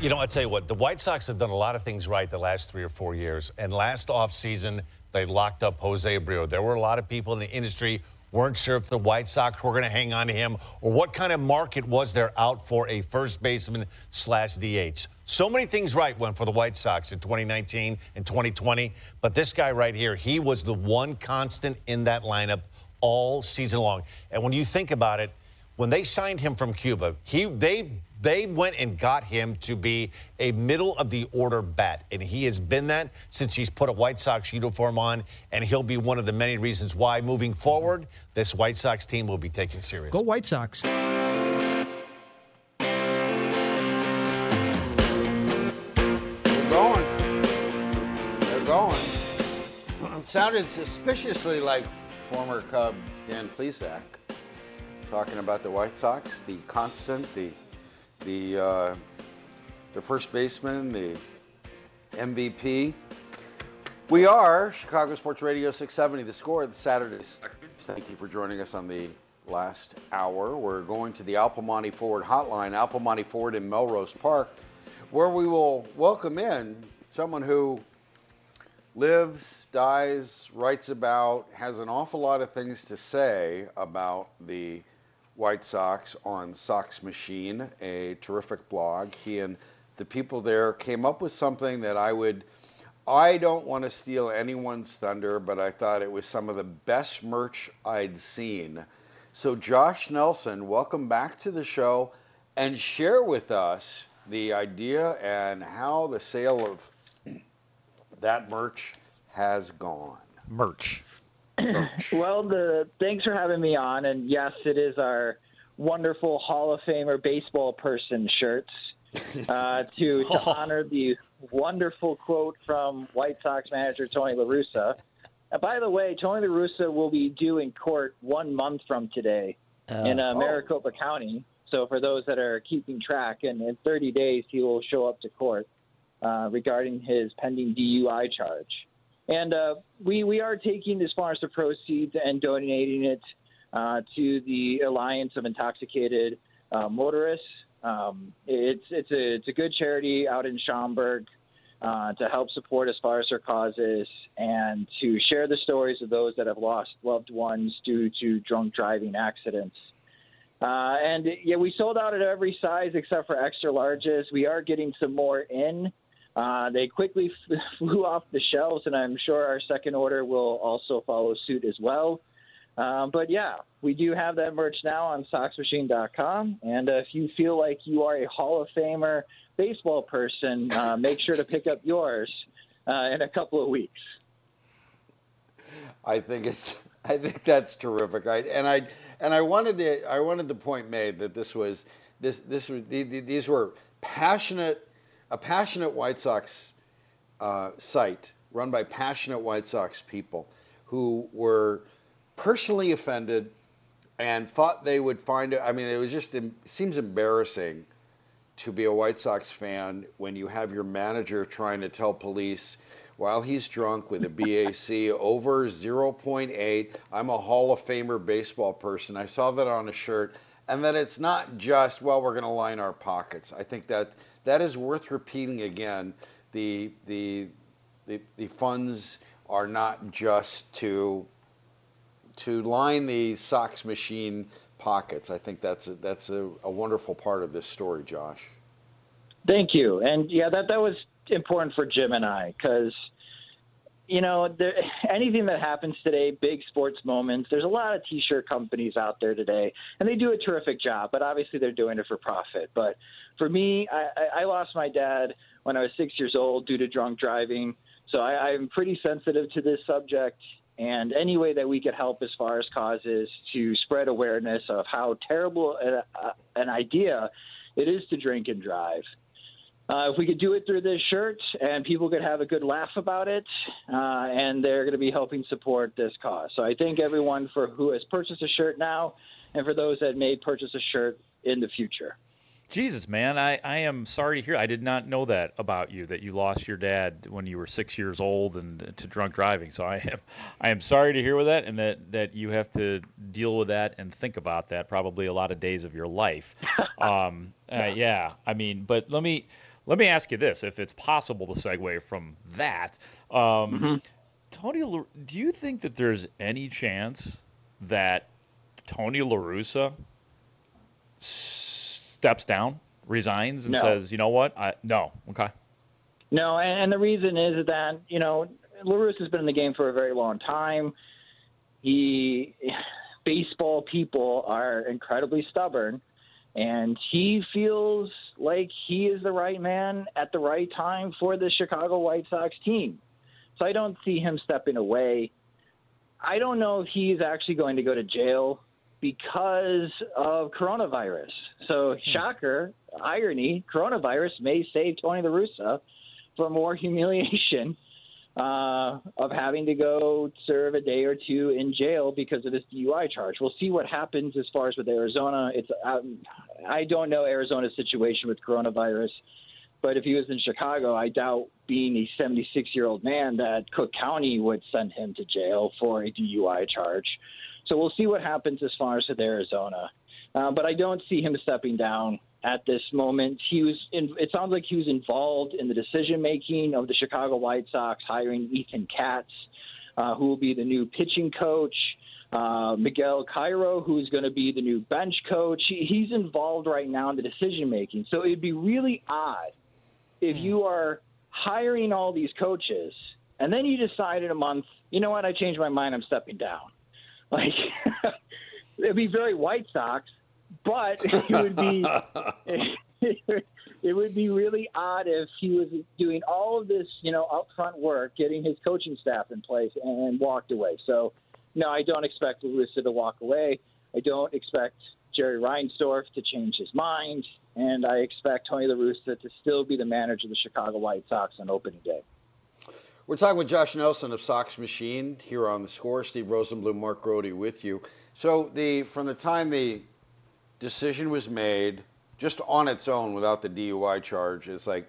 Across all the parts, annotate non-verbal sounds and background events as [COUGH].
You know, I tell you what, the White Sox have done a lot of things right the last three or four years. And last offseason, they locked up Jose Abreu. There were a lot of people in the industry weren't sure if the White Sox were going to hang on to him or what kind of market was there out for a first baseman slash DH. So many things right went for the White Sox in 2019 and 2020, but this guy right here, he was the one constant in that lineup all season long. And when you think about it, when they signed him from Cuba, he they they went and got him to be a middle of the order bat. And he has been that since he's put a White Sox uniform on. And he'll be one of the many reasons why moving forward, this White Sox team will be taken serious. Go White Sox. They're going. They're going. sounded suspiciously like former Cub Dan Plesac talking about the White Sox, the constant, the the uh, the first baseman, the MVP. We are Chicago Sports Radio 670, the score of the Saturday. Thank you for joining us on the last hour. We're going to the Al Piemonte Ford hotline, Al Piemonte Ford in Melrose Park, where we will welcome in someone who lives, dies, writes about, has an awful lot of things to say about the White Sox on Sox Machine, a terrific blog. He and the people there came up with something that I would. I don't want to steal anyone's thunder, but I thought it was some of the best merch I'd seen. So, Josh Nelson, welcome back to the show and share with us the idea and how the sale of [CLEARS THROAT] that merch has gone. Merch. [CLEARS THROAT] well, the thanks for having me on, and yes, it is our wonderful Hall of Famer baseball person shirts uh, [LAUGHS] to to honor the wonderful quote from White Sox manager Tony La Russa. Uh, by the way, Tony La Russa will be due in court one month from today in uh, Maricopa County. So for those that are keeping track, and in 30 days he will show up to court uh, regarding his pending DUI charge. And uh, we, we are taking the sponsor proceeds and donating it uh, to the Alliance of Intoxicated uh, Motorists. Um, it's, it's, a, it's a good charity out in Schaumburg uh, to help support Esparcer causes and to share the stories of those that have lost loved ones due to drunk driving accidents. Uh, and yeah, we sold out at every size except for extra larges. We are getting some more in. Uh, they quickly [LAUGHS] flew off the shelves, and I'm sure our second order will also follow suit as well. Um, but yeah, we do have that merch now on SoxMachine.com. And uh, if you feel like you are a Hall of Famer baseball person, uh, [LAUGHS] make sure to pick up yours uh, in a couple of weeks. I think it's. I think that's terrific. I, and I and I wanted the I wanted the point made that this was this this was these were passionate a passionate White Sox uh, site run by passionate White Sox people who were personally offended and thought they would find it. I mean, it was just it seems embarrassing to be a White Sox fan when you have your manager trying to tell police while he's drunk with a BAC over 0.8. I'm a Hall of Famer baseball person. I saw that on a shirt. And that it's not just, well, we're going to line our pockets. I think that that is worth repeating again. The, the, the, the funds are not just to, to line the Sox machine pockets. I think that's a, that's a, a wonderful part of this story, Josh. Thank you. And yeah, that that was important for Jim and I because you know, there, anything that happens today, big sports moments, there's a lot of t shirt companies out there today, and they do a terrific job, but obviously they're doing it for profit. But for me, I, I lost my dad when I was six years old due to drunk driving. So I, I'm pretty sensitive to this subject. And any way that we could help as far as causes to spread awareness of how terrible a, a, an idea it is to drink and drive. Uh, if we could do it through this shirt and people could have a good laugh about it, uh, and they're going to be helping support this cause. So I thank everyone for who has purchased a shirt now, and for those that may purchase a shirt in the future. Jesus, man, I, I am sorry to hear. I did not know that about you that you lost your dad when you were six years old and to drunk driving. So I am I am sorry to hear with that, and that that you have to deal with that and think about that probably a lot of days of your life. [LAUGHS] um, uh, yeah, I mean, but let me let me ask you this, if it's possible to segue from that. Um, mm-hmm. Tony, do you think that there's any chance that Tony La Russa steps down, resigns, and no. says, you know what? I, no. Okay. No, and the reason is that, you know, La Russa has been in the game for a very long time. He, [SIGHS] baseball people are incredibly stubborn and he feels like he is the right man at the right time for the Chicago White Sox team. So I don't see him stepping away. I don't know if he's actually going to go to jail because of coronavirus. So, hmm. shocker, irony, coronavirus may save Tony La Russa from more humiliation [LAUGHS] uh, of having to go serve a day or two in jail because of this DUI charge. We'll see what happens as far as with Arizona. It's um, I don't know Arizona's situation with coronavirus, but if he was in Chicago, I doubt being a 76 year old man that Cook County would send him to jail for a DUI charge. So we'll see what happens as far as with Arizona. Uh, but I don't see him stepping down at this moment. He was in, it sounds like he was involved in the decision making of the Chicago White Sox hiring Ethan Katz, uh, who will be the new pitching coach. Uh, Miguel Cairo, who's going to be the new bench coach. He, he's involved right now in the decision making. So it'd be really odd if hmm. you are hiring all these coaches and then you decide in a month, you know what, I changed my mind, I'm stepping down. [LAUGHS] Like, [LAUGHS] it'd be very White Sox but [LAUGHS] it would be it would be really odd if he was doing all of this, you know, upfront work, getting his coaching staff in place, and walked away. So, no, I don't expect La to walk away. I don't expect Jerry Reinsdorf to change his mind, and I expect Tony La Russa to still be the manager of the Chicago White Sox on opening day. We're talking with Josh Nelson of Sox Machine here on the score. Steve Rosenbloom, Mark Grote with you. So the from the time the decision was made just on its own without the DUI charge. It's like,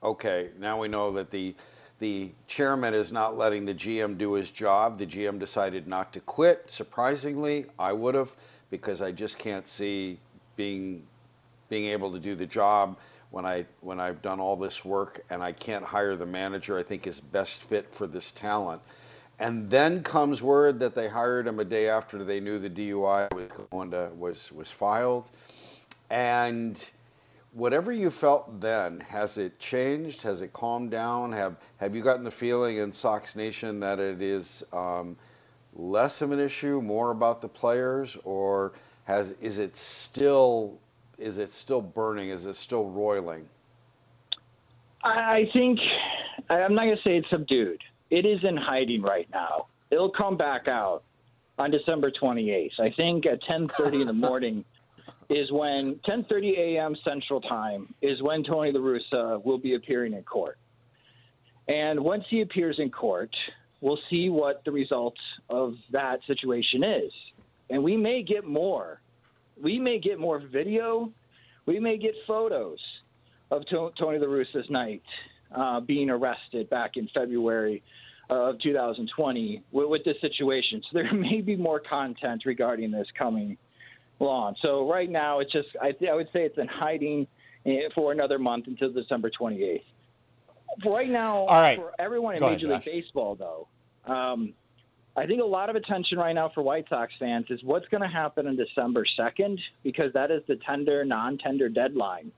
okay, now we know that the the chairman is not letting the GM do his job. The GM decided not to quit. Surprisingly, I would have because I just can't see being being able to do the job when I when I've done all this work and I can't hire the manager I think is best fit for this talent. And then comes word that they hired him a day after they knew the DUI was going to, was was filed. And whatever you felt then, has it changed? Has it calmed down? Have Have you gotten the feeling in Sox Nation that it is um, less of an issue, more about the players, or has is it still is it still burning? Is it still roiling? I think I'm not going to say it's subdued it is in hiding right now. It'll come back out on December 28th. I think at 10:30 in the [LAUGHS] morning is when 10:30 a.m. Central Time is when Tony La Russa will be appearing in court. And once he appears in court, we'll see what the result of that situation is. And we may get more. We may get more video. We may get photos of Tony La Russa's night uh, being arrested back in February of 2020 with, with this situation. So there [LAUGHS] may be more content regarding this coming along. So right now, it's just I, I would say it's in hiding eh, for another month until December 28th. right now, All right. for everyone in Go Major ahead, League Baseball, though, um, I think a lot of attention right now for White Sox fans is what's going to happen on December 2nd because that is the tender, non-tender deadline.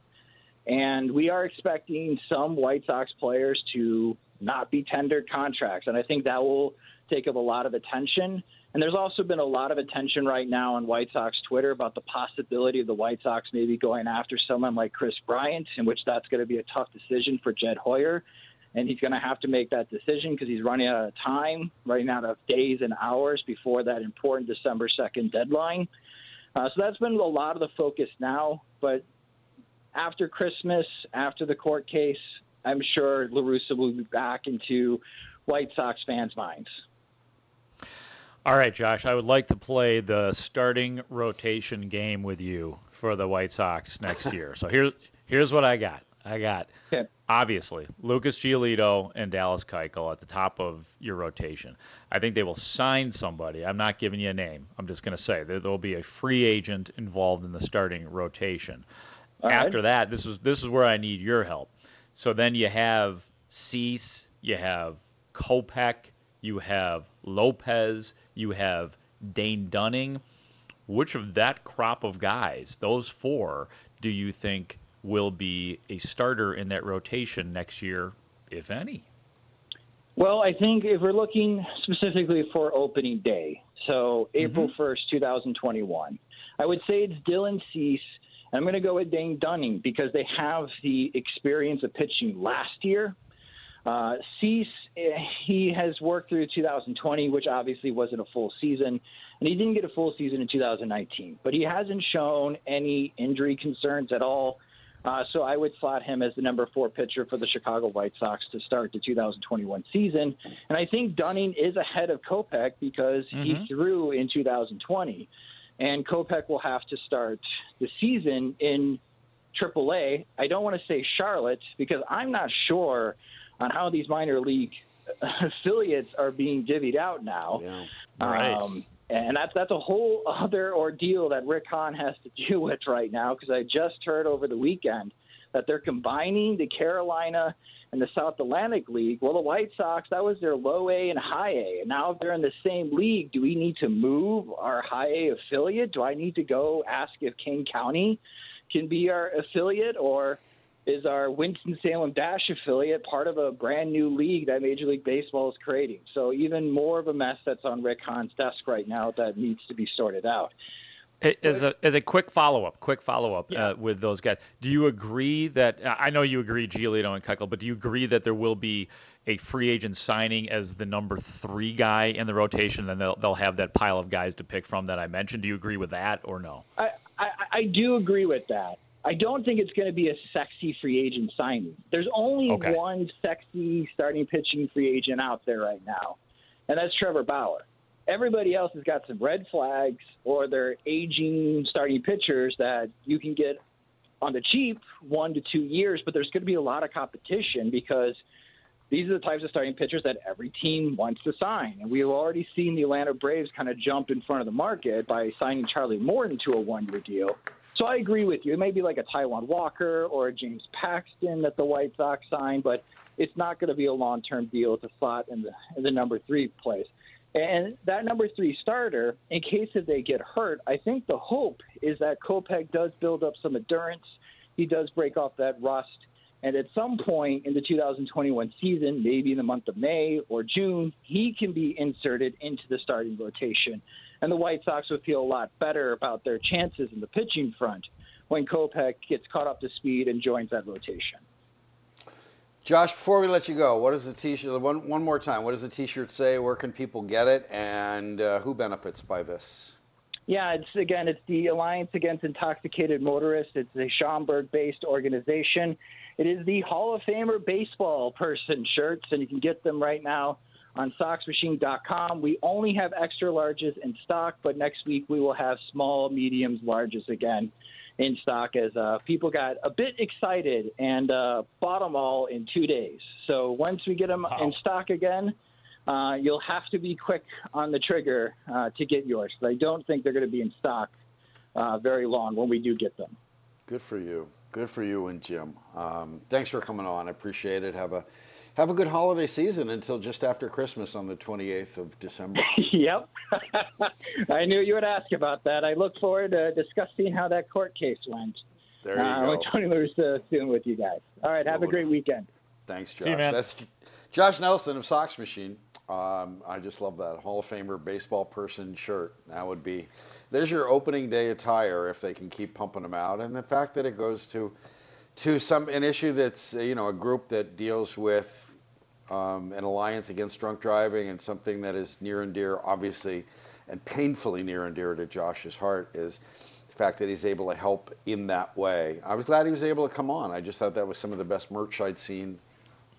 And we are expecting some White Sox players to not be tendered contracts. And I think that will take up a lot of attention. And there's also been a lot of attention right now on White Sox Twitter about the possibility of the White Sox maybe going after someone like Kris Bryant, in which that's going to be a tough decision for Jed Hoyer. And he's going to have to make that decision because he's running out of time, running out of days and hours before that important December 2nd deadline. Uh, so that's been a lot of the focus now. But after Christmas, after the court case, I'm sure La Russa will be back into White Sox fans' minds. All right, Josh, I would like to play the starting rotation game with you for the White Sox next year. so here's here's what I got. I got okay. obviously Lucas Giolito and Dallas Keuchel at the top of your rotation. I think they will sign somebody. I'm not giving you a name. I'm just going to say there will be a free agent involved in the starting rotation. All After right. that, this is this is where I need your help. So then you have Cease, you have Kopech, you have Lopez, you have Dane Dunning. Which of that crop of guys, those four, do you think will be a starter in that rotation next year, if any? Well, I think if we're looking specifically for opening day, so April mm-hmm. 1st, 2021, I would say it's Dylan Cease. I'm going to go with Dane Dunning because they have the experience of pitching last year. Uh, Cease, eh, he has worked through 2020, which obviously wasn't a full season, and he didn't get a full season in 2019. But he hasn't shown any injury concerns at all. Uh, so I would slot him as the number four pitcher for the Chicago White Sox to start the 2021 season. And I think Dunning is ahead of Kopech because mm-hmm. he threw in 2020. And Kopech will have to start the season in AAA. I don't want to say Charlotte because I'm not sure on how these minor league [LAUGHS] affiliates are being divvied out now. Yeah. Right. Um, and that's that's a whole [LAUGHS] other ordeal that Rick Hahn has to deal [LAUGHS] with right now because I just heard over the weekend that they're combining the Carolina and the South Atlantic League. Well, the White Sox that was their low A and high A, and now if they're in the same league, do we need to move our high A affiliate? Do I need to go ask if Kane County can be our affiliate or? Is our Winston-Salem Dash affiliate part of a brand new league that Major League Baseball is creating. So even more of a mess that's on Rick Hahn's desk right now that needs to be sorted out. As a as a quick follow up, quick follow up yeah. uh, with those guys. Do you agree that I know you agree Giolito and Keuchel, but do you agree that there will be a free agent signing as the number three guy in the rotation, and they'll they'll have that pile of guys to pick from that I mentioned? Do you agree with that or no? I I, I do agree with that. I don't think it's going to be a sexy free agent signing. There's only okay. one sexy starting pitching free agent out there right now, and that's Trevor Bauer. Everybody else has got some red flags or they're aging starting pitchers that you can get on the cheap one to two years, but there's going to be a lot of competition because these are the types of starting pitchers that every team wants to sign. And we've already seen the Atlanta Braves kind of jump in front of the market by signing Charlie Morton to a one year deal. So I agree with you. It may be like a Taijuan Walker or a James Paxton that the White Sox signed, but it's not going to be a long-term deal to slot in the in the number three place. And that number three starter, in case if they get hurt, I think the hope is that Kopech does build up some endurance. He does break off that rust. And at some point in the 2021 season, maybe in the month of May or June, he can be inserted into the starting rotation and the White Sox would feel a lot better about their chances in the pitching front when Kopech gets caught up to speed and joins that rotation. Josh, before we let you go, what does the T-shirt? One, one more time. What does the T-shirt say? Where can people get it, and uh, who benefits by this? Yeah, it's again, it's the Alliance Against Intoxicated Motorists. It's a Schaumburg-based organization. It is the Hall of Famer baseball person shirts, and you can get them right now on SoxMachine.com. We only have extra larges in stock, but next week we will have small, mediums, larges again in stock as uh, people got a bit excited and uh, bought them all in two days. So once we get them wow. in stock again, uh, you'll have to be quick on the trigger uh, to get yours. I don't think they're going to be in stock uh, very long when we do get them. Good for you. Good for you and Jim. Um, thanks for coming on. I appreciate it. Have a have a good holiday season until just after Christmas on the 28th of December. [LAUGHS] yep. [LAUGHS] I knew you would ask about that. I look forward to discussing how that court case went. There you uh, go. What Tony La Russa is doing with you guys. All right, have a great weekend. Thanks, Josh. See you, man. That's Josh Nelson of Sox Machine. Um, I just love that Hall of Famer baseball person shirt. That would be. There's your opening day attire if they can keep pumping them out, and the fact that it goes to to some an issue that's uh, you know a group that deals with um, an alliance against drunk driving and something that is near and dear, obviously, and painfully near and dear to Josh's heart is the fact that he's able to help in that way. I was glad he was able to come on. I just thought that was some of the best merch I'd seen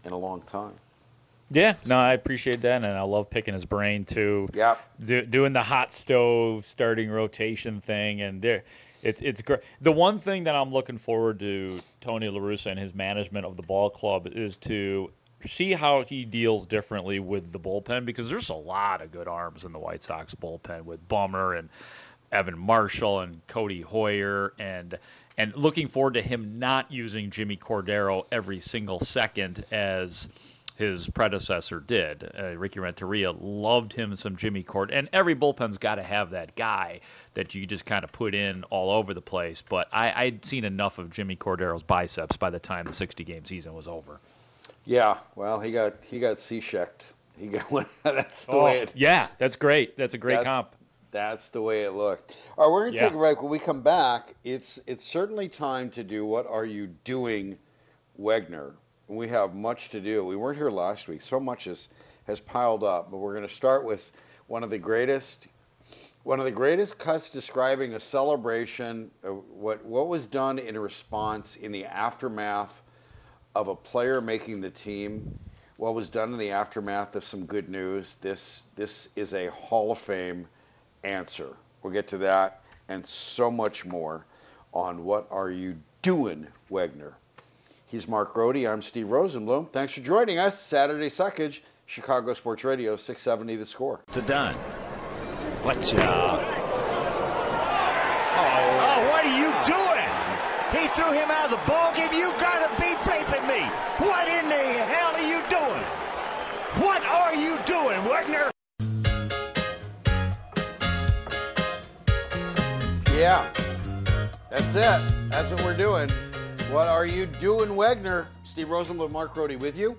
in a long time. Yeah, no, I appreciate that, and I love picking his brain too. Yeah. Do, doing the hot stove starting rotation thing, and there, it's it's great. The one thing that I'm looking forward to Tony La Russa and his management of the ball club is to see how he deals differently with the bullpen because there's a lot of good arms in the White Sox bullpen with Bummer and Evan Marshall and Codi Heuer and and looking forward to him not using Jimmy Cordero every single second as his predecessor did. Uh, Ricky Renteria loved him some Jimmy Cord, and every bullpen's got to have that guy that you just kind of put in all over the place. But I, I'd seen enough of Jimmy Cordero's biceps by the time the 60 game season was over. Yeah, well, he got he got C-checked. He got [LAUGHS] that's the Oh, way it. yeah, that's great. That's a great that's, comp. That's the way it looked. All right, we're gonna Yeah. take a break. When we come back, it's it's certainly time to do what are you doing, Wegner. We have much to do. We weren't here last week. So much has has piled up, but we're gonna start with one of the greatest one of the greatest cuts describing a celebration of what what was done in response in the aftermath of a player making the team what was done in the aftermath of some good news this this is a hall of fame answer we'll get to that and so much more on what are you doing wegner he's mark Grote. i'm steve rosenbloom thanks for joining us saturday suckage chicago sports radio 670 the score to Dunn. Watch out. Oh, what are you doing? He threw him out of the ball game. You gotta be raping me. What in the hell are you doing? What are you Yeah, that's it. That's what we're doing. What are you doing, Wegner? Steve Rosenbloom, Mark Grote with you.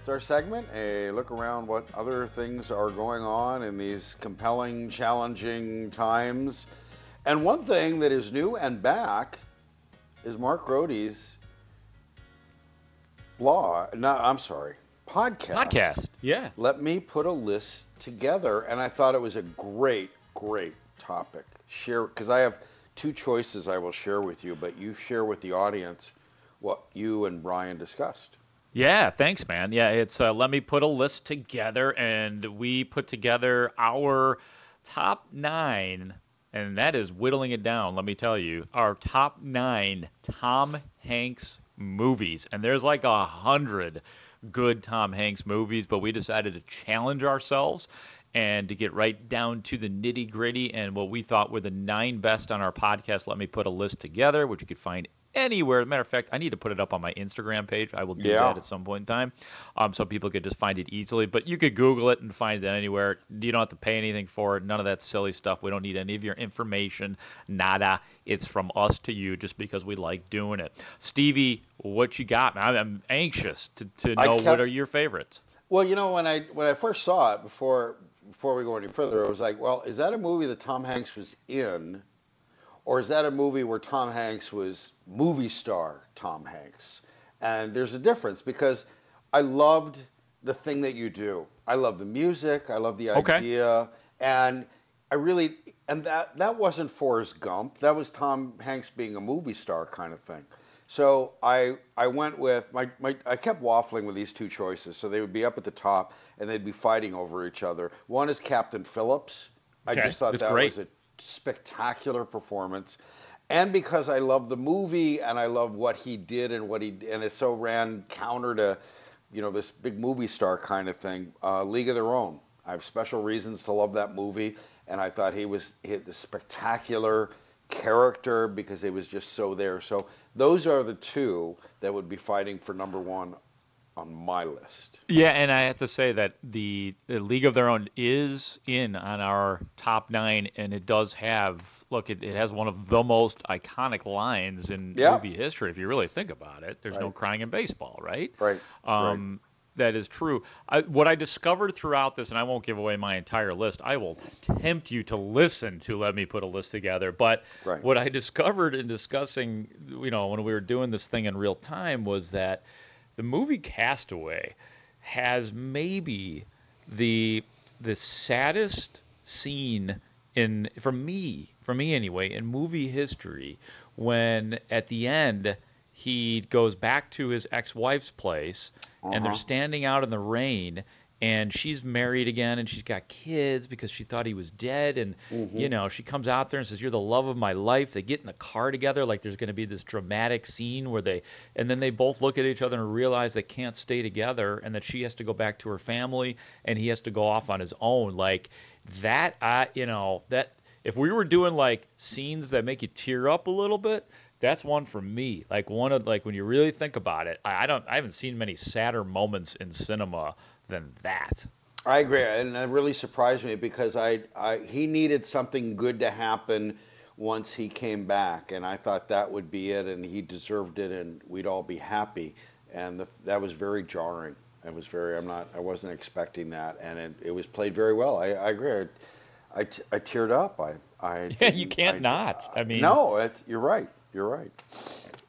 It's our segment, a look around what other things are going on in these compelling, challenging times. And one thing that is new and back is Mark Grote's blog. No, I'm sorry, podcast. Podcast, yeah. Let me put a list together, and I thought it was a great, great topic. Share because I have two choices I will share with you, but you share with the audience what you and Brian discussed. Yeah, thanks, man. Yeah, it's uh, let me put a list together, and we put together our top nine, and that is whittling it down. Let me tell you, our top nine Tom Hanks movies, and there's like a hundred good Tom Hanks movies, but we decided to challenge ourselves and to get right down to the nitty gritty and what we thought were the nine best on our podcast. Let me put a list together, which you could find anywhere. As a matter of fact, I need to put it up on my Instagram page. I will do Yeah. that at some point in time, um, so people could just find it easily. But you could Google it and find it anywhere. You don't have to pay anything for it. None of that silly stuff. We don't need any of your information. Nada. It's from us to you, just because we like doing it. Stevie, what you got? I'm, I'm anxious to, to know kept- what are your favorites. Well, you know, when I when I first saw it before before we go any further, I was like, well, is that a movie that Tom Hanks was in, or is that a movie where Tom Hanks was movie star Tom Hanks? And there's a difference because I loved the thing that you do. I love the music. I love the Okay. idea, and I really and that that wasn't Forrest Gump. That was Tom Hanks being a movie star kind of thing. So I I went with my, my I kept waffling with these two choices. So they would be up at the top and they'd be fighting over each other. One is Captain Phillips. I just thought that great. was a spectacular performance. And because I love the movie and I love what he did and what he and it so ran counter to, you know, this big movie star kind of thing. Uh, League of Their Own. I have special reasons to love that movie, and I thought he was he had a spectacular character because it was just so there. So those are the two that would be fighting for number one on my list. Yeah, and I have to say that the, the League of Their Own is in on our top nine, and it does have look, it, it has one of the most iconic lines in Yeah. movie history. If you really think about it, there's no crying in baseball, right? Right. Um, That is true. I, what I discovered throughout this, and I won't give away my entire list. I will tempt you to listen to let me put a list together. But Right. what I discovered in discussing, you know, when we were doing this thing in real time was that the movie Castaway has maybe the the saddest scene in for me for me anyway in movie history when at the end he goes back to his ex-wife's place and they're Uh-huh. standing out in the rain and she's married again and she's got kids because she thought he was dead and you mm-hmm. know she comes out there and says you're the love of my life. They get in the car together like there's going to be this dramatic scene where they and then they both look at each other and realize they can't stay together and that she has to go back to her family and he has to go off on his own. Like that i you know that if we were doing like scenes that make you tear up a little bit that's one for me. Like one of like when you really think about it i, I don't i haven't seen many sadder moments in cinema than that I agree, and that really surprised me because I, I he needed something good to happen once he came back, and I thought that would be it, and he deserved it, and we'd all be happy, and the, that was very jarring. It was very, I'm not, I wasn't expecting that, and it, it was played very well. I, I agree. I, I, t- I teared up. I, I yeah [LAUGHS] you can't I- not i mean no, it, you're right. You're right.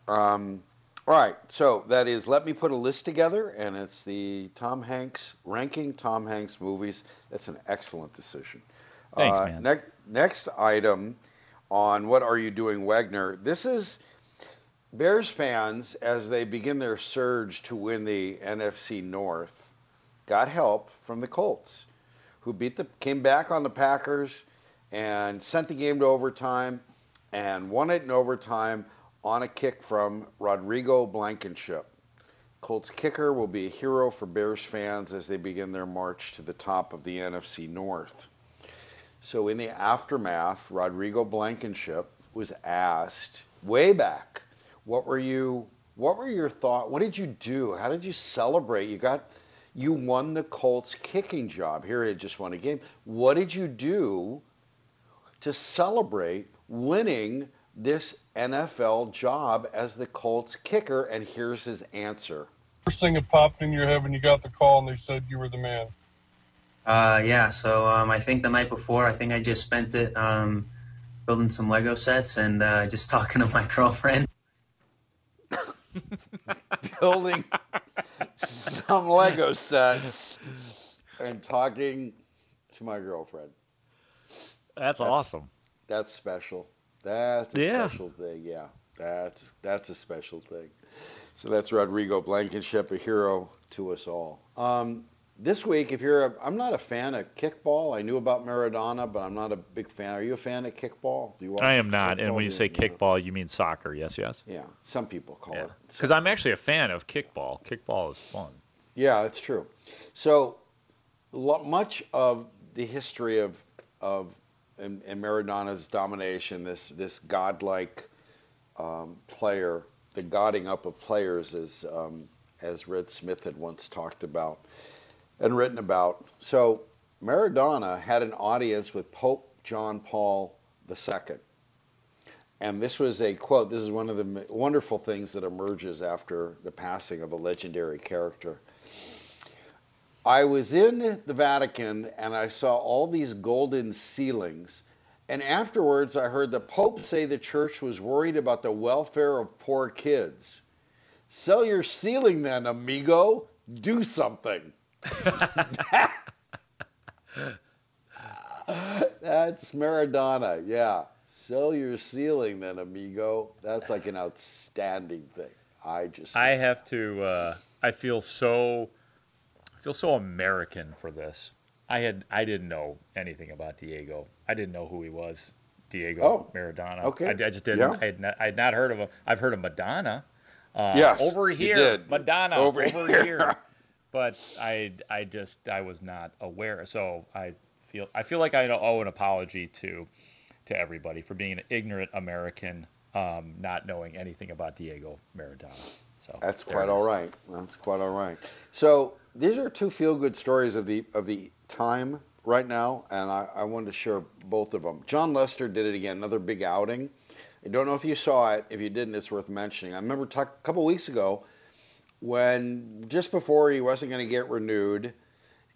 Um, all right, so that is let me put a list together, and it's the Tom Hanks ranking Tom Hanks movies. That's an excellent decision. Thanks, Uh, man. Next, next item on what are you doing, Wagner? This is Bears fans as they begin their surge to win the NFC North. Got help from the Colts, who beat the came back on the Packers and sent the game to overtime and won it in overtime on a kick from Rodrigo Blankenship. Colts kicker will be a hero for Bears fans as they begin their march to the top of the NFC North. So in the aftermath, Rodrigo Blankenship was asked way back, what were you what were your thought what did you do? How did you celebrate? You got you won the Colts kicking job. Here he just won a game. What did you do to celebrate winning this NFL job as the Colts kicker? And here's his answer. First thing that popped in your head when you got the call and they said you were the man. Uh, yeah, so um, I think the night before, I think I just spent it um, building some Lego sets and uh, just [LAUGHS] talking to my girlfriend. [LAUGHS] building some Lego sets and talking to my girlfriend. that's, awesome That's special. That's a Yeah. special thing. Yeah, that's that's a special thing. So that's Rodrigo Blankenship, a hero to us all. Um, this week, if you're, a, I'm not a fan of kickball. I knew about Maradona, but I'm not a big fan. Are you a fan of kickball? Do you watch i am not and when you say kickball you mean soccer yes yes yeah, some people call yeah it. because i'm actually a fan of kickball kickball is fun Yeah, it's true. So much of the history of of and, and Maradona's domination, this this godlike um, player, the godding up of players, as um, as Red Smith had once talked about and written about. So Maradona had an audience with Pope John Paul II. And this was a quote. This is one of the wonderful things that emerges after the passing of a legendary character. I was in the Vatican and I saw all these golden ceilings. And afterwards, I heard the Pope say the church was worried about the welfare of poor kids. Sell your ceiling then, amigo. Do something. [LAUGHS] That's Maradona. Yeah. Sell your ceiling then, amigo. That's like an outstanding thing. I just. I have to. Uh, I feel so. I feel so American for this. I had. I didn't know anything about Diego. I didn't know who he was. Diego Oh, Maradona. okay. I, I just didn't. Yeah. I, had not, I had not heard of him. I've heard of Madonna. Uh, Yes, Over here. Madonna. Over Over, here. here. [LAUGHS] But I. I just. I was not aware. So I feel. I feel like I owe an apology to, to everybody for being an ignorant American, um, not knowing anything about Diego Maradona. So That's quite it all right. That's quite all right. So these are two feel-good stories of the of the time right now, and I, I wanted to share both of them. Jon Lester did it again, another big outing. I don't know if you saw it. If you didn't, it's worth mentioning. I remember a couple weeks ago when just before he wasn't going to get renewed,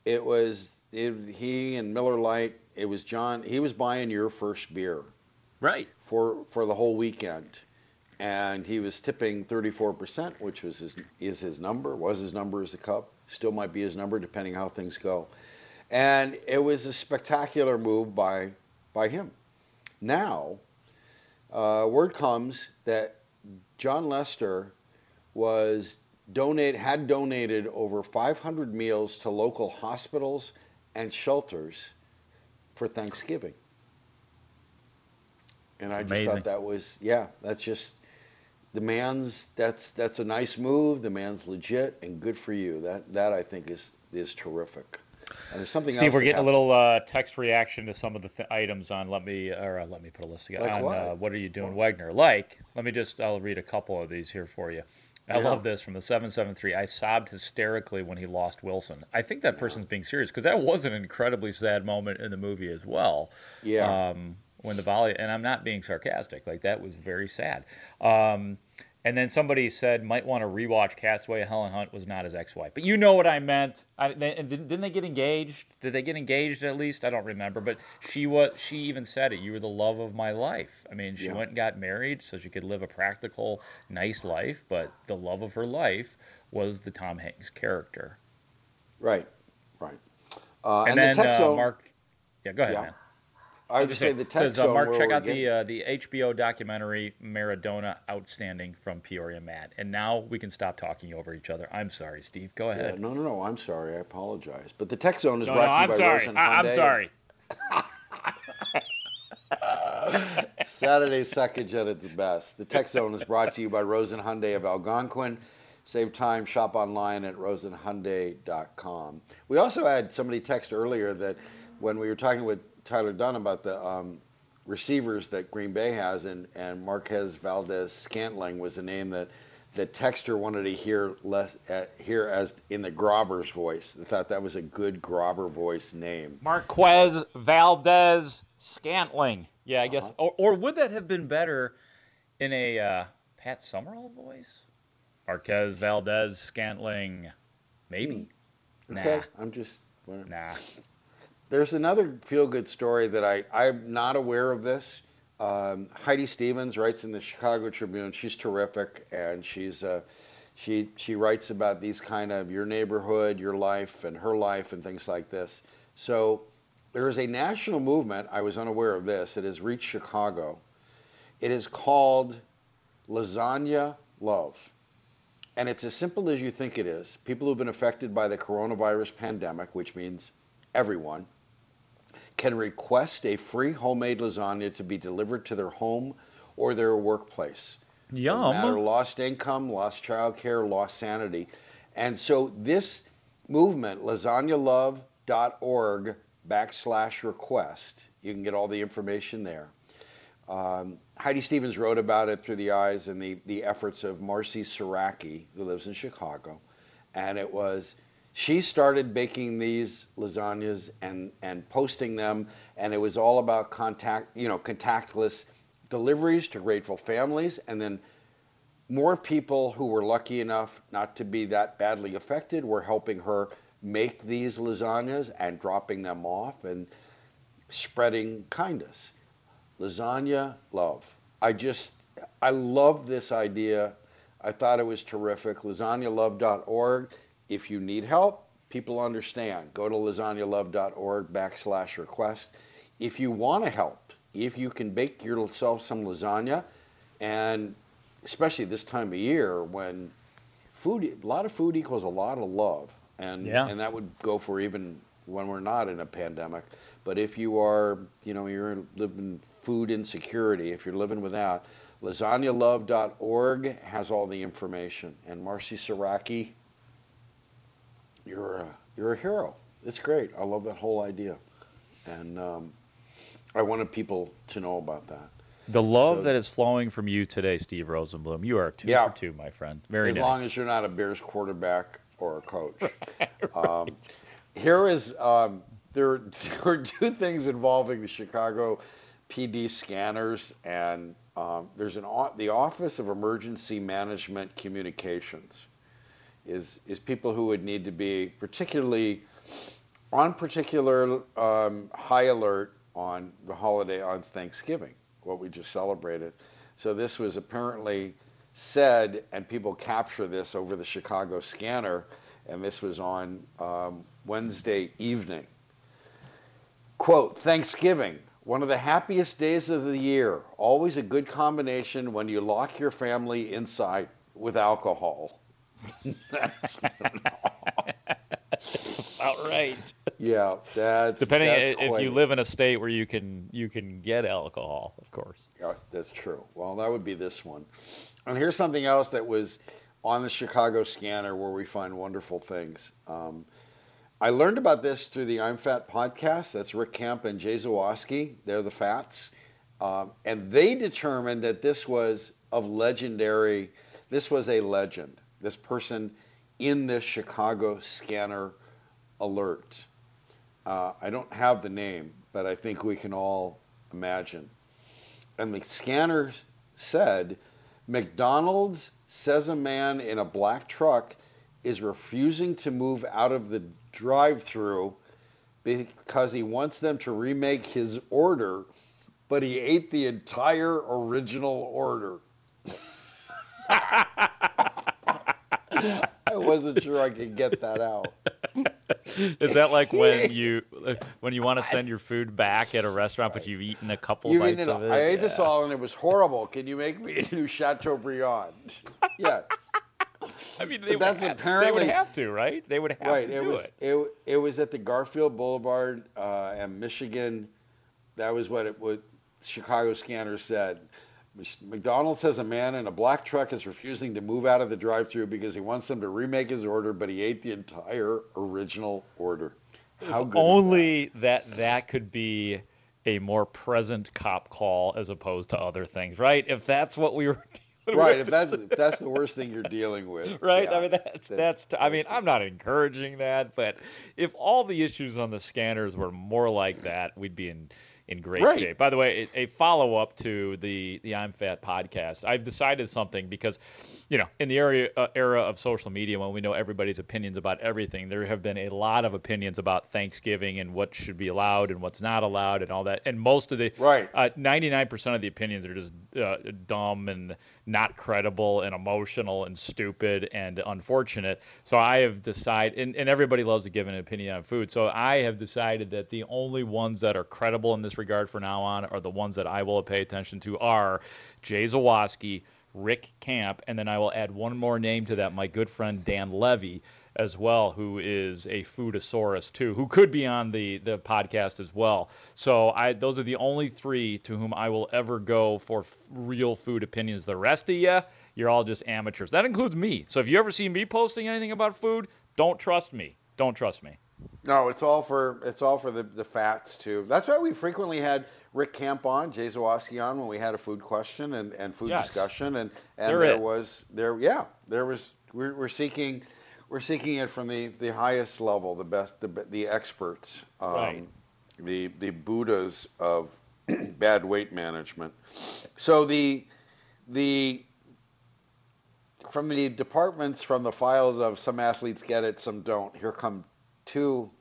it was it, he and Miller Lite. It was John. He was buying your first beer Right. for for the whole weekend, and he was tipping 34%, which was his is his number, was his number as a cup, still might be his number depending how things go, and it was a spectacular move by by him. Now, uh, word comes that Jon Lester was donate had donated over 500 meals to local hospitals and shelters for Thanksgiving. And I just thought that was yeah, that's just the man's that's that's a nice move. The man's legit and good for you. That that I think is is terrific. And there's something Steve, else we're getting a little uh, text reaction to some of the th- items on. Let me or uh, let me put a list together. Like on, what? Uh, what are you doing, Wagner? Like, let me just. I'll read a couple of these here for you. I Yeah. love this from the 773. I sobbed hysterically when he lost Wilson. I think that person's being serious because that was an incredibly sad moment in the movie as well. Yeah. Um, when the volley, and I'm not being sarcastic, like that was very sad. Um, and then somebody said might want to rewatch Castaway. Helen Hunt was not his ex-wife, but you know what I meant. I, they, and didn't they get engaged? Did they get engaged at least? I don't remember, but she was. She even said it. You were the love of my life. I mean, she Yeah. went and got married so she could live a practical, nice life. But the love of her life was the Tom Hanks character. Right, right. Uh, and, the then tech uh, Mark. Yeah, go ahead, Yeah. man. I would was just say gonna the tech says, uh. Mark, check we're out the uh, the HBO documentary Maradona Outstanding from Peoria Matt. And now we can stop talking over each other. I'm sorry, Steve. Go Yeah, ahead. no, no, no. I'm sorry. I apologize. But the tech zone is No, no, brought to you I'm by sorry. Rosen I, I'm sorry. [LAUGHS] Saturday suckage at its best. The Tech Zone is brought to you by Rosen Hyundai of Algonquin. Save time, shop online at rosenhyundai.com. We also had somebody text earlier that when we were talking with Tyler Dunne about the um, receivers that Green Bay has, and, and Marquez Valdes-Scantling was a name that that Texter wanted to hear less uh, hear as in the Grobber's voice. They thought that was a good Grobber voice name. Marquez Valdez Scantling. Yeah, I guess. Uh-huh. Or, or would that have been better in a uh, Pat Summerall voice? Marquez Valdes-Scantling. Maybe. Okay, Nah. I'm just. whatever. Nah. There's another feel-good story that I I'm not aware of this. Um, Heidi Stevens writes in the Chicago Tribune. She's terrific, and she's uh, she she writes about these kind of your neighborhood, your life, and her life, and things like this. So there is a national movement. I was unaware of this. It has reached Chicago. It is called Lasagna Love. And it's as simple as you think it is. People who've been affected by the coronavirus pandemic, which means everyone, can request a free homemade lasagna to be delivered to their home or their workplace. Yum. Matter, lost income, lost childcare, lost sanity. And so this movement, lasagnalove.org backslash request, you can get all the information there. Um, Heidi Stevens wrote about it through the eyes and the, the efforts of Marcy Siraki, who lives in Chicago. And it was she started baking these lasagnas and, and posting them, and it was all about contact, you know, contactless deliveries to grateful families, and then more people who were lucky enough not to be that badly affected were helping her make these lasagnas and dropping them off and spreading kindness. Lasagna love. I just, I love this idea. I thought it was terrific. LasagnaLove.org. If you need help, people understand. Go to lasagnalove.org backslash request. If you want to help, if you can bake yourself some lasagna, and especially this time of year when food, a lot of food equals a lot of love, and yeah. and that would go for even when we're not in a pandemic. But if you are, you know, you're living food insecurity, if you're living without, lasagnalove.org has all the information. And Marcy Siraki, you're a, you're a hero. It's great. I love that whole idea, and um, I wanted people to know about that. The love So- that is flowing from you today, Steve Rosenbloom. You are two Yeah. for two, my friend. Very as nice. long as you're not a Bears quarterback or a coach. [LAUGHS] um, here is um, there, [LAUGHS] there are two things involving the Chicago PD scanners, and um, there's an the Office of Emergency Management Communications is is people who would need to be particularly on particular um, high alert on the holiday on Thanksgiving, what we just celebrated. So this was apparently said, and people capture this over the Chicago scanner, and this was on um, Wednesday evening. Quote, Thanksgiving, one of the happiest days of the year. Always a good combination when you lock your family inside with alcohol. That's About right. yeah, that's Depending that's if quite- you live in a state where you can you can get alcohol, of course. Yeah, that's true. Well, that would be this one. And here's something else that was on the Chicago scanner where we find wonderful things. Um, I learned about this through the I'm Fat podcast. That's Rick Camp and Jay Zawaski. They're the Fats. Um, and they determined that this was of legendary, this was a legend. This person in this Chicago scanner alert. Uh, I don't have the name, but I think we can all imagine. And the scanner said, McDonald's says a man in a black truck is refusing to move out of the drive through because he wants them to remake his order, but he ate the entire original order. [LAUGHS] [LAUGHS] I wasn't sure I could get that out. Is that like when [LAUGHS] you when you want to send your food back at a restaurant, but you've eaten a couple You bites of it? I ate this all and it was horrible. Can you make me a new Chateaubriand? [LAUGHS] yes. I mean, they that's ha- apparently they would have to, right? They would have right. to It do was it. it. it was at the Garfield Boulevard uh, and Michigan. That was what it what Chicago Scanner said. McDonald's says a man in a black truck is refusing to move out of the drive-through because he wants them to remake his order, but he ate the entire original order. How If good? only that that could be a more present cop call as opposed to other things, right? If that's what we were [LAUGHS] dealing with. right. If that's if that's the worst thing you're dealing with, [LAUGHS] right? yeah. I mean, that's that's. T- I mean, I'm not encouraging that, but if all the issues on the scanners were more like that, we'd be in in great Right. shape. By the way, a, a follow up to the the I'm Fat podcast, I've decided something because, you know, in the area uh, era of social media, when we know everybody's opinions about everything, there have been a lot of opinions about Thanksgiving and what should be allowed and what's not allowed and all that. And most of the right, uh, 99% of the opinions are just uh, dumb and not credible and emotional and stupid and unfortunate. So I have decided, and, and everybody loves to give an opinion on food. So I have decided that the only ones that are credible in this regard for now on are the ones that I will pay attention to are Jay Zawaski, Rick Camp, and then I will add one more name to that, my good friend Dan Levy as well, who is a foodosaurus too, who could be on the the podcast as well. So I those are the only three to whom I will ever go for f- real food opinions. The rest of you, you're all just amateurs. That includes me. So if you ever see me posting anything about food, don't trust me. Don't trust me. No, it's all for it's all for the, the fats too. That's why we frequently had Rick Camp on, Jay Zawaski on when we had a food question and, and food Yes. discussion, and and They're there it. was there yeah there was we're, we're seeking we're seeking it from the, the highest level, the best the the experts, um, Right. the the Buddhas of [CLEARS THROAT] bad weight management. So the the from the departments from the files of some athletes get it, some don't. Here come two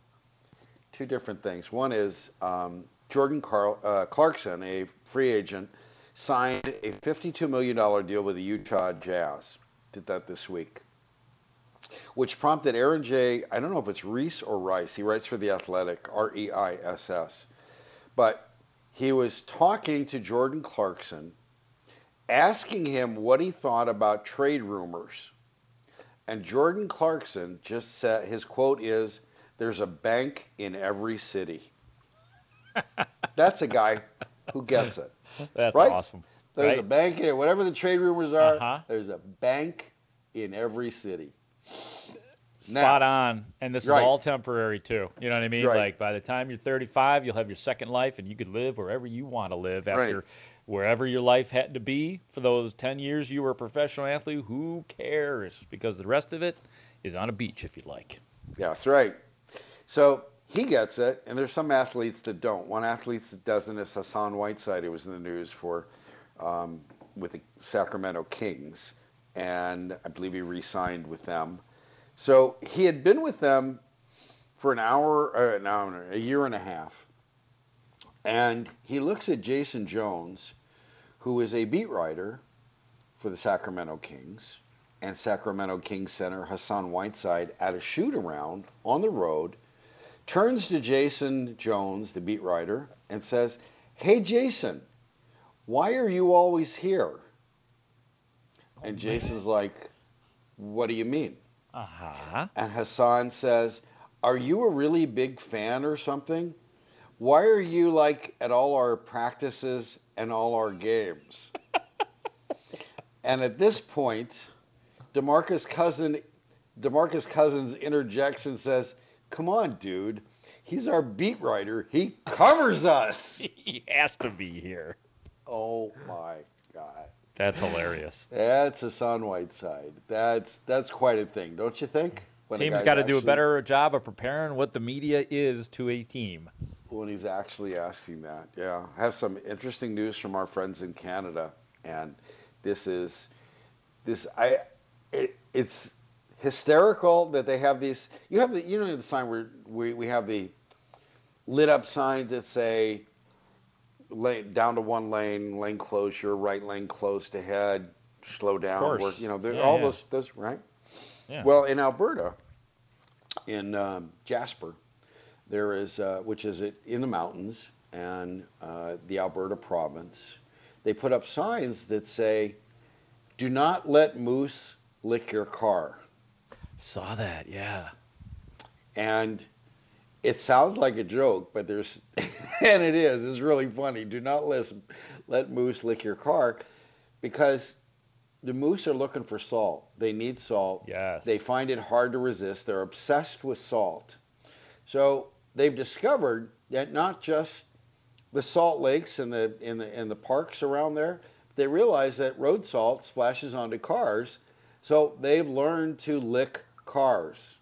two different things. One is um, Jordan Carl, uh, Clarkson, a free agent, signed a $52 million deal with the Utah Jazz. Did that this week, which prompted Aaron J. I don't know if it's Reese or Rice. He writes for the Athletic, R E I S S, but he was talking to Jordan Clarkson, asking him what he thought about trade rumors. And Jordan Clarkson just said his quote is, "There's a bank in every city." That's a guy who gets it. [LAUGHS] That's right? awesome. There's right? a bank in whatever the trade rumors are. Uh-huh. There's a bank in every city. Spot on. And this Right. is all temporary too. You know what I mean? Right. Like by the time you're 35, you'll have your second life and you could live wherever you want to live after wherever your life had to be for those 10 years you were a professional athlete, who cares? Because the rest of it is on a beach if you like. Yeah, that's right. So he gets it, and there's some athletes that don't. One athlete that doesn't is Hassan Whiteside, who was in the news for um, with the Sacramento Kings, and I believe he re-signed with them. So he had been with them for an hour, uh, an hour, a year and a half, and he looks at Jason Jones, who is a beat writer for the Sacramento Kings, and Sacramento Kings center Hassan Whiteside at a shoot around on the road, turns to Jason Jones, the beat writer, and says, Hey, Jason, why are you always here? And Jason's like, What do you mean? Uh huh. And Hassan says, Are you a really big fan or something? Why are you like at all our practices and all our games? [LAUGHS] and at this point, DeMarcus Cousin DeMarcus Cousins interjects and says, "Come on, dude. He's our beat writer. He covers us." [LAUGHS] he has to be here. Oh my god. That's hilarious. That's Hassan Whiteside. That's that's quite a thing, don't you think? When a Team's got to do a better job of preparing what the media is to a team. when he's actually asking that. Yeah, I have some interesting news from our friends in Canada, and this is this I it, it's hysterical that they have these. You have the you know the sign where we we have the lit up signs that say lane down to one lane, lane closure, right lane closed ahead, slow down, course. work. You know, Yeah, all yeah. those those right. Yeah. Well, in Alberta, in um, Jasper, there is, uh, which is it- in the mountains and uh, the Alberta province, they put up signs that say, "Do not let moose lick your car." Saw that, yeah. And it sounds like a joke, but there's, [LAUGHS] and it is. It's really funny. Do not let let moose lick your car, because the moose are looking for salt. They need salt. Yes. They find it hard to resist. They're obsessed with salt. So they've discovered that not just the salt lakes and the in the in the parks around there, they realize that road salt splashes onto cars. So they've learned to lick cars.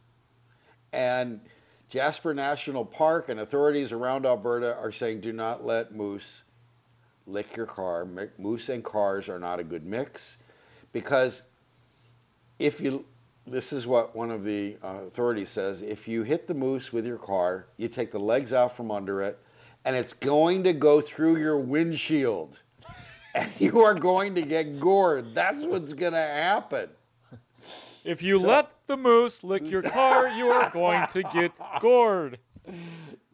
And Jasper National Park and authorities around Alberta are saying do not let moose lick your car. Moose and cars are not a good mix because if you this is what one of the uh, authorities says if you hit the moose with your car you take the legs out from under it and it's going to go through your windshield [LAUGHS] and you are going to get gored that's what's going to happen If you So- let the moose lick your car, you are going to get [LAUGHS] gored.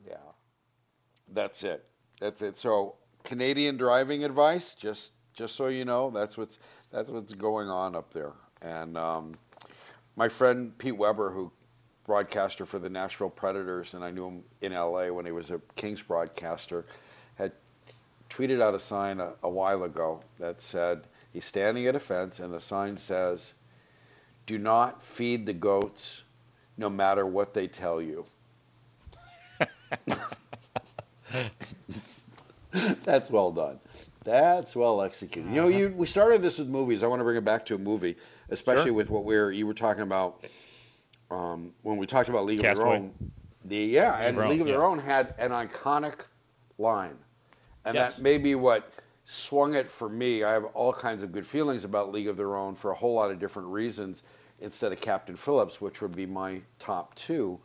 yeah. That's it. That's it. So canadian driving advice just just so you know that's what's that's what's going on up there. And um, my friend pete weber who broadcaster for the nashville predators and i knew him in la when he was a kings broadcaster had tweeted out a sign a, a while ago that said he's standing at a fence and the sign says do not feed the goats no matter what they tell you [LAUGHS] That's well done. That's well executed. You know, you we started this with movies. I want to bring it back to a movie, especially Sure. with what we're you were talking about um, when we talked about League of Castaway. Their Own. The yeah, and Their League of Their yeah. Own had an iconic line, and Yes. that may be what swung it for me. I have all kinds of good feelings about League of Their Own for a whole lot of different reasons instead of Captain Phillips, which would be my top two.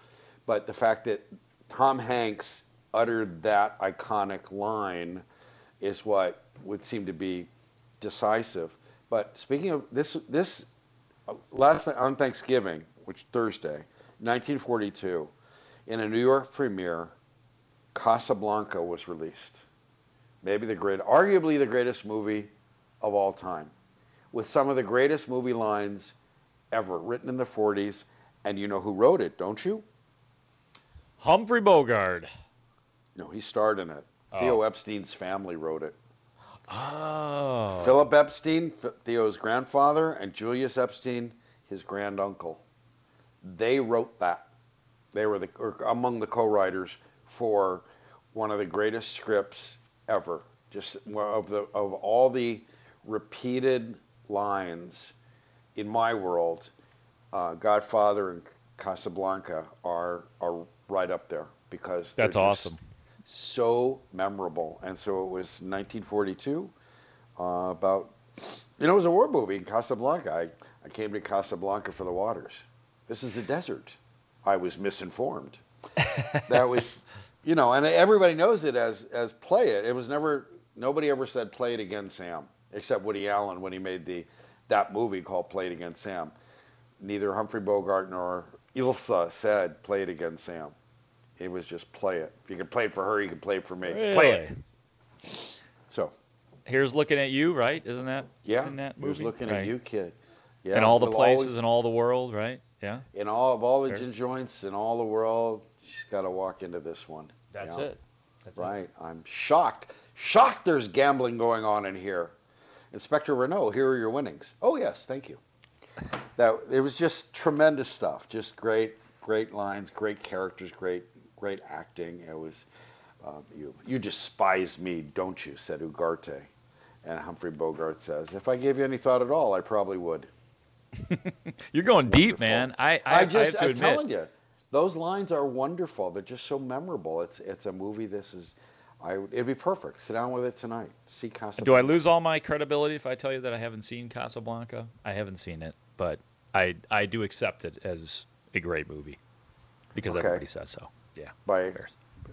But the fact that Tom Hanks uttered that iconic line is what would seem to be decisive. But speaking of this, this uh, last night on Thanksgiving, which Thursday, 1942, in a New York premiere, Casablanca was released. Maybe the great, arguably the greatest movie of all time, with some of the greatest movie lines ever written in the 40s. And you know who wrote it, don't you? Humphrey Bogart. No, he starred in it. Oh. Theo Epstein's family wrote it. Oh. Philip Epstein, Theo's grandfather, and Julius Epstein, his granduncle. They wrote that. They were the, among the co-writers for one of the greatest scripts ever Just of the of all the repeated lines in my world, uh, Godfather and Casablanca are are right up there because that's awesome. So memorable, and so it was 1942. Uh, about you know, it was a war movie in Casablanca. I, I came to Casablanca for the waters. This is a desert. I was misinformed. [LAUGHS] that was, you know, and everybody knows it as as play it. It was never nobody ever said play it again, Sam, except Woody Allen when he made the that movie called Play It Again, Sam. Neither Humphrey Bogart nor Ilsa said play it against Sam. It was just play it. If you can play it for her, you can play it for me. Really? Play it. So here's looking at you, right? Isn't that yeah? In that movie, here's looking right. at you, kid. Yeah, in all the places always, in all the world, right? Yeah. In all of all the gin joints in all the world, she's got to walk into this one. That's it. That's right. It. I'm shocked. Shocked. There's gambling going on in here. Inspector Renault, here are your winnings. Oh yes, thank you. That it was just tremendous stuff. Just great, great lines, great characters, great, great acting. It was. Uh, you you despise me, don't you? said Ugarte. And Humphrey Bogart says, "If I gave you any thought at all, I probably would." [LAUGHS] You're going wonderful. deep, man. I I, I just I am telling you, those lines are wonderful. They're just so memorable. It's it's a movie. This is, I it'd be perfect. Sit down with it tonight. See Casablanca. Do I lose all my credibility if I tell you that I haven't seen Casablanca? I haven't seen it, but I I do accept it as a great movie because okay. everybody says so. Yeah. By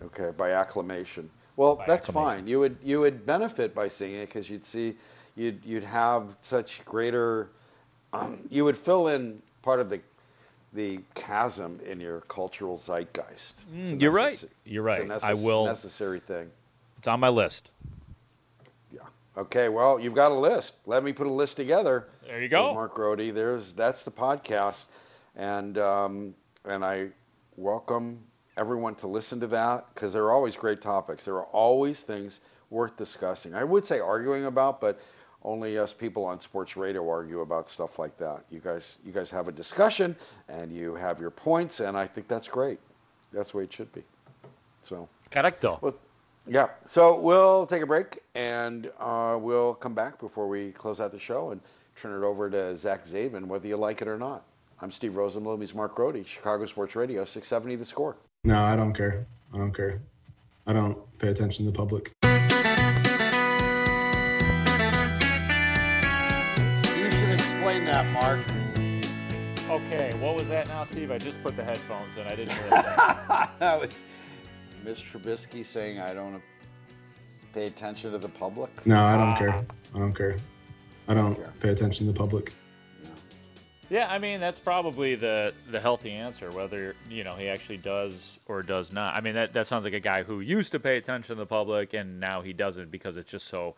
okay by acclamation. Well, by that's acclamation. fine. You would you would benefit by seeing it because you'd see you'd you'd have such greater um, you would fill in part of the the chasm in your cultural zeitgeist. Mm, you're right. You're right. Necess- I will. Necessary thing. It's on my list. Yeah. Okay. Well, you've got a list. Let me put a list together. There you go. Mark Grote. There's that's the podcast, and um, and I welcome everyone to listen to that because there are always great topics. There are always things worth discussing. I would say arguing about, but only us people on sports radio argue about stuff like that. You guys, you guys have a discussion and you have your points, and I think that's great. That's the way it should be. So. Correcto. Well, yeah. So we'll take a break and uh, we'll come back before we close out the show and turn it over to Zach Zaidman, whether you like it or not. I'm Steve Rosenbloom. He's Mark Grote, Chicago Sports Radio, 670 The Score. No, I don't care. I don't care. I don't pay attention to the public. You should explain that, Mark. Okay, what was that now, Steve? I just put the headphones in. I didn't hear that. [LAUGHS] that was Mitch Trubisky saying I don't pay attention to the public. No, I don't care. I don't care. I don't pay attention to the public. Yeah, I mean that's probably the the healthy answer. Whether you know he actually does or does not. I mean that that sounds like a guy who used to pay attention to the public and now he doesn't because it's just so.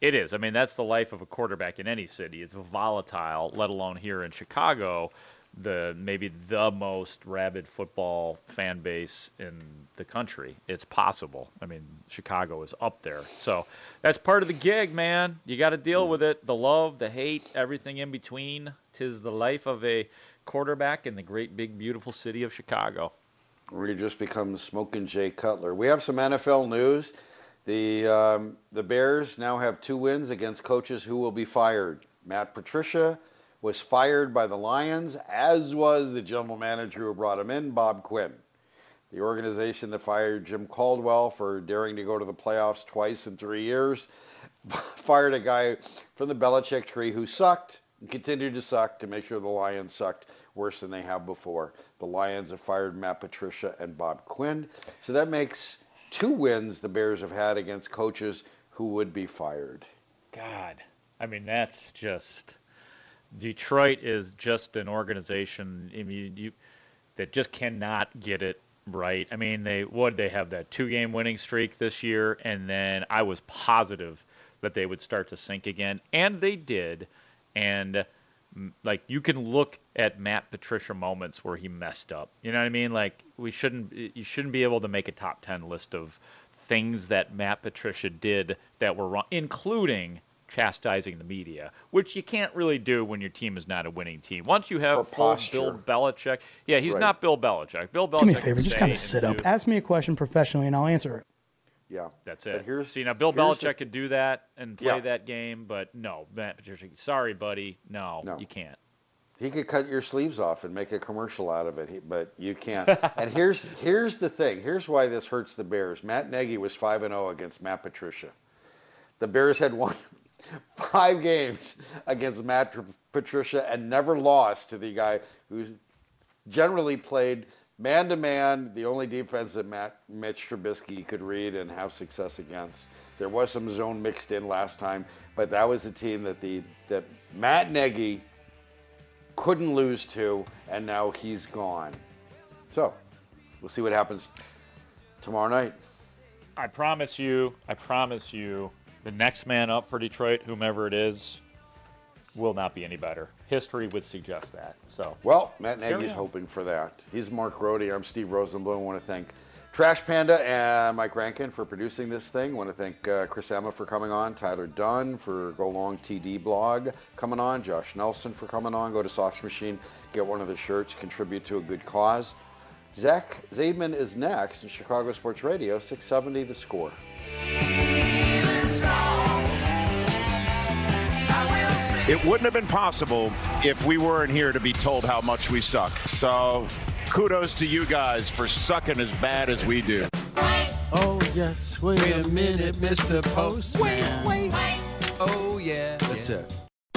It is. I mean that's the life of a quarterback in any city. It's volatile, let alone here in Chicago, the maybe the most rabid football fan base in the country. It's possible. I mean Chicago is up there. So that's part of the gig, man. You got to deal with it. The love, the hate, everything in between. Tis the life of a quarterback in the great, big, beautiful city of Chicago. We just become smoking Jay Cutler. We have some NFL news. The um, the Bears now have two wins against coaches who will be fired. Matt Patricia was fired by the Lions, as was the general manager who brought him in, Bob Quinn. The organization that fired Jim Caldwell for daring to go to the playoffs twice in three years [LAUGHS] fired a guy from the Belichick tree who sucked and continued to suck to make sure the Lions sucked worse than they have before. The Lions have fired Matt Patricia and Bob Quinn. So that makes two wins the Bears have had against coaches who would be fired. God, I mean that's just Detroit is just an organization I mean, you, that just cannot get it right. I mean, they would they have that two-game winning streak this year, and then I was positive that they would start to sink again, and they did. And like you can look at Matt Patricia moments where he messed up. You know what I mean? Like we shouldn't you shouldn't be able to make a top 10 list of things that Matt Patricia did that were wrong, including chastising the media, which you can't really do when your team is not a winning team. Once you have full Bill Belichick, yeah, he's Right. not Bill Belichick. Bill Belichick. Do me a favor, just kind of sit up. do- Ask me a question professionally, and I'll answer it. Yeah. That's But it. here's- See now, Bill here's the- Belichick could do that and play Yeah. that game, but no, Matt Patricia. Sorry, buddy. No, No. you can't. He could cut your sleeves off and make a commercial out of it, but you can't. [LAUGHS] and here's here's the thing. Here's why this hurts the Bears. Matt Nagy was 5 and 0 against Matt Patricia. The Bears had won [LAUGHS] five games against Matt Patricia and never lost to the guy who's generally played man to man, the only defense that Matt Mitch Trubisky could read and have success against. There was some zone mixed in last time, but that was the team that the that Matt Nagy couldn't lose to, and now he's gone. So, we'll see what happens tomorrow night. I promise you, I promise you, the next man up for Detroit, whomever it is, will not be any better. History would suggest that. So, Well, Matt Carry Nagy's on. hoping for that. He's Mark Grote. I'm Steve Rosenbloom. I want to thank Trash Panda and Mike Rankin for producing this thing. I want to thank uh, Chris Emma for coming on, Tyler Dunne for Go Long TD blog coming on, Josh Nelson for coming on. Go to Sox Machine, get one of the shirts, contribute to a good cause. Zach Zaidman is next in Chicago Sports Radio, 670 The Score. It wouldn't have been possible if we weren't here to be told how much we suck. So kudos to you guys for sucking as bad as we do. Oh yes, wait, a minute, Mr. Postman. Wait, wait, Oh yeah, that's it.